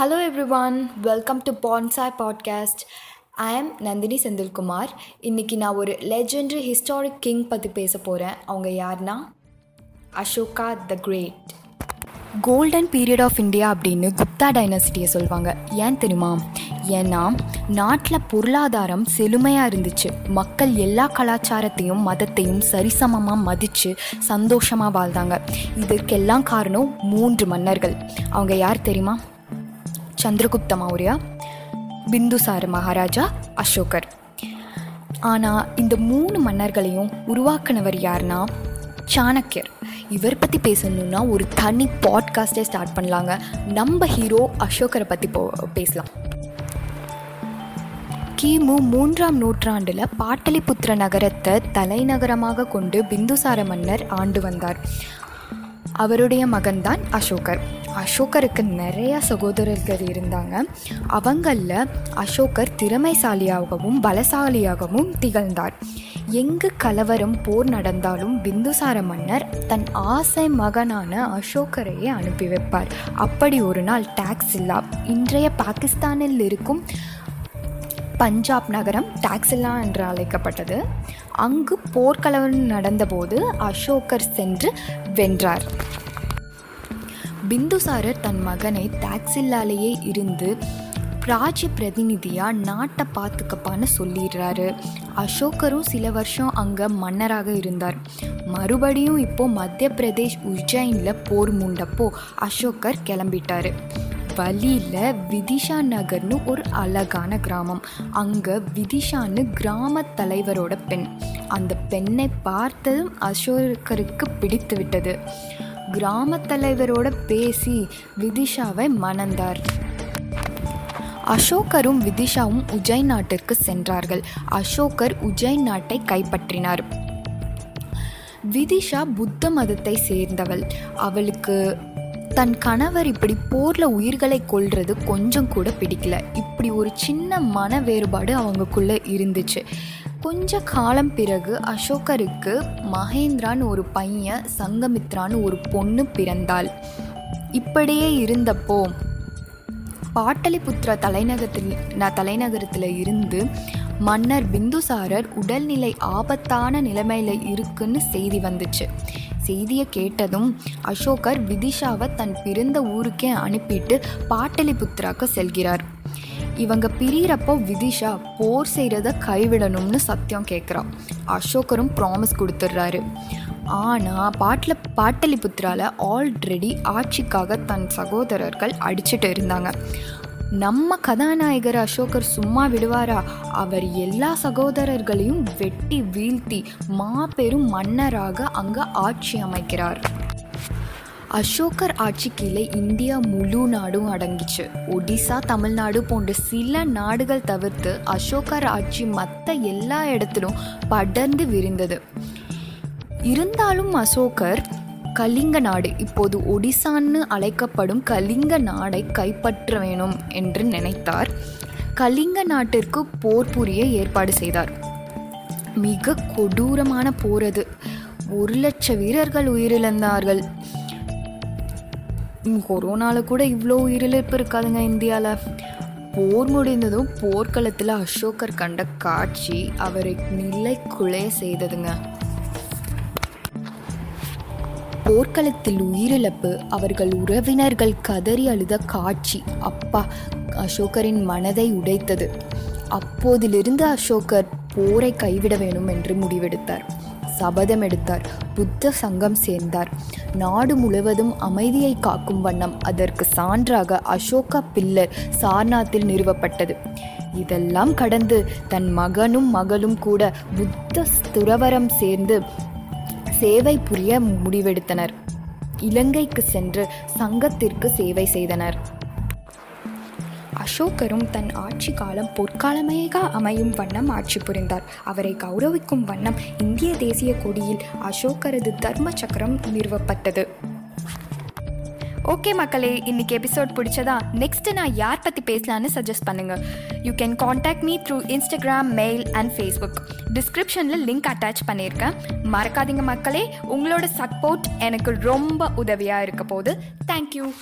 Hello everyone, welcome to Bonsai Podcast. ஐ ஆம் நந்தினி செந்தில்குமார் இன்னைக்கு நான் ஒரு லெஜெண்டரி ஹிஸ்டாரிக் கிங் பற்றி பேச போகிறேன் அவங்க யார்னா? Ashoka the great golden period of India அப்படின்னு குப்தா டைனசிட்டியை சொல்லுவாங்க ஏன் தெரியுமா? ஏன்னா நாட்டில் பொருளாதாரம் செழுமையாக இருந்துச்சு. மக்கள் எல்லா கலாச்சாரத்தையும் மதத்தையும் சரிசமமாக மதித்து சந்தோஷமாக வாழ்ந்தாங்க. இதற்கெல்லாம் காரணம் மூன்று மன்னர்கள். அவங்க யார் தெரியுமா? சந்திரகுப்த மௌரியா பிந்துசார மகாராஜா அசோகர். ஆனால் இந்த மூணு மன்னர்களையும் உருவாக்குனவர் யாருன்னா சாணக்கியர். இவர் பற்றி பேசணுன்னா ஒரு தனி பாட்காஸ்டே ஸ்டார்ட் பண்ணலாங்க. நம்ம ஹீரோ அசோகரை பற்றி போ பேசலாம். கிமு மூன்றாம் நூற்றாண்டில் பாட்டலிபுத்திர நகரத்தை தலைநகரமாக கொண்டு பிந்துசார மன்னர் ஆண்டு வந்தார். அவருடைய மகன்தான் அசோகர். அசோகருக்கு நிறைய சகோதரர்கள் இருந்தாங்க. அவங்களில் அசோகர் திறமைசாலியாகவும் பலசாலியாகவும் திகழ்ந்தார். எங்கு கலவரம் போர் நடந்தாலும் பிந்துசார மன்னர் தன் ஆசை மகனான அசோகரையே அனுப்பி வைப்பார். அப்படி ஒரு நாள் டாக்ஸில்லா இன்றைய பாகிஸ்தானில் இருக்கும் பஞ்சாப் நகரம் டாக்ஸிலா என்று அழைக்கப்பட்டது. அங்கு போர்க்கலவரம் நடந்தபோது அசோகர் சென்று வென்றார். பிந்துசாரர் தன் மகனை டாக்ஸில்லாலேயே இருந்து ராஜ்ய பிரதிநிதியாக நாட்டை பார்த்துக்கப்பான்னு சொல்லிடுறாரு. அசோகரும் சில வருஷம் அங்கே மன்னராக இருந்தார். மறுபடியும் இப்போது மத்திய பிரதேஷ் உஜ்ஜைனில் போர் மூண்டப்போ அசோகர் கிளம்பிட்டார். வழியில் விதிஷா நகர்னு ஒரு அழகான கிராமம். அங்கே விதிஷான்னு கிராம தலைவரோட பெண். அந்த பெண்ணை பார்த்ததும் அசோகருக்கு பிடித்து விட்டது. கிராம தலைவரோட பேசி விதிஷாவை மணந்தார். அசோகரும் விதிஷாவும் உஜய் நாட்டிற்கு சென்றார்கள். அசோகர் உஜய் நாட்டை கைப்பற்றினார். விதிஷா புத்த மதத்தை சேர்ந்தவள். அவளுக்கு தன் கணவர் இப்படி போரில் உயிர்களை கொள்வது கொஞ்சம் கூட பிடிக்கல. இப்படி ஒரு சின்ன மன வேறுபாடு அவங்களுக்குள்ளே இருந்துச்சு. கொஞ்ச காலம் பிறகு அசோகருக்கு மகேந்திரான்னு ஒரு பையன் சங்கமித்ரான்னு ஒரு பொண்ணு பிறந்தாள். இப்படியே இருந்தப்போ பாட்டலிபுத்திர தலைநகரத்தில் நான் தலைநகரத்தில் இருந்து மன்னர் பிந்துசாரர் உடல்நிலை ஆபத்தான நிலைமையில் இருக்குன்னு செய்தி வந்துச்சு. செய்தியை கேட்டதும் அசோகர் விதிஷாவை தன் பிறந்த ஊருக்கே அனுப்பிட்டு பாட்டலிபுத்திராக்கு செல்கிறார். இவங்க பிரியறப்போ விதிஷா போர் செய்கிறத கைவிடணும்னு சத்தியம் கேட்குறான் அசோகரும் ப்ராமிஸ் கொடுத்துட்றாரு ஆனால் பாட்டில் பாட்டலிபுத்திரால ஆல்ரெடி ஆட்சிக்காக தன் சகோதரர்கள் அடிச்சுட்டு இருந்தாங்க. நம்ம கதாநாயகர் அசோகர் சும்மா விடுவாரா? அவர் எல்லா சகோதரர்களையும் வெட்டி வீழ்த்தி மாபெரும் மன்னராக அங்கே ஆட்சி அமைக்கிறார். அசோகர் ஆட்சி கீழே இந்தியா முழு நாடும் அடங்கிச்சு. ஒடிசா தமிழ்நாடு போன்ற சில நாடுகள் தவிர்த்து அசோகர் ஆட்சி மற்ற எல்லா இடத்திலும் படர்ந்து விரிந்தது. இருந்தாலும் அசோகர் கலிங்க நாடு. இப்போது ஒடிசான்னு அழைக்கப்படும் கலிங்க நாடை கைப்பற்ற வேணும் என்று நினைத்தார். கலிங்க நாட்டிற்கு போர் புரிய ஏற்பாடு செய்தார். மிக கொடூரமான போர் அது. ஒரு லட்ச வீரர்கள் உயிரிழந்தார்கள். கொரோனாவில் கூட இவ்வளோ உயிரிழப்பு இருக்காதுங்க இந்தியாவில் போர் முடிந்ததும் போர்க்களத்தில் அசோகர் கண்ட காட்சி அவரை நிலை குலைய செய்ததுங்க. போர்க்களத்தில் உயிரிழப்பு அவர்கள் உறவினர்கள் கதறி அழுத காட்சி. அப்பா அசோகரின் மனதை உடைத்தது. அப்போதிலிருந்து அசோகர் போரை கைவிட வேண்டும் என்று முடிவெடுத்தார். சபதம் எடுத்தார். புத்த சங்கம் சேர்ந்தார். நாடு முழுவதும் அமைதியை காக்கும் வண்ணம் அதற்கு சான்றாக அசோகா பில்லர் சார்நாத்தில் நிறுவப்பட்டது. இதெல்லாம் கடந்து தன் மகனும் மகளும் கூட புத்த துறவரம் சேர்ந்து சேவை புரிய முடிவெடுத்தனர். இலங்கைக்கு சென்று சங்கத்திற்கு சேவை செய்தனர். அசோகரும் தன் ஆட்சி காலம் பொற்காலமேக அமையும் வண்ணம் ஆட்சி புரிந்தார். அவரை கௌரவிக்கும் வண்ணம் இந்திய தேசிய கொடியில் அசோகரது தர்ம சக்கரம் நிறுவப்பட்டது. ஓகே மக்களே இன்னைக்கு எபிசோட் பிடிச்சதா? நெக்ஸ்ட் நான் யார் பற்றி பேசலான்னு சஜஸ்ட் பண்ணுங்க. You can contact me through Instagram mail and Facebook டிஸ்கிரிப்ஷனில் லிங்க் அட்டாச் பண்ணியிருக்கேன். மறக்காதீங்க மக்களே. உங்களோட சப்போர்ட் எனக்கு ரொம்ப உதவியாக இருக்க போகுது. தேங்க்யூ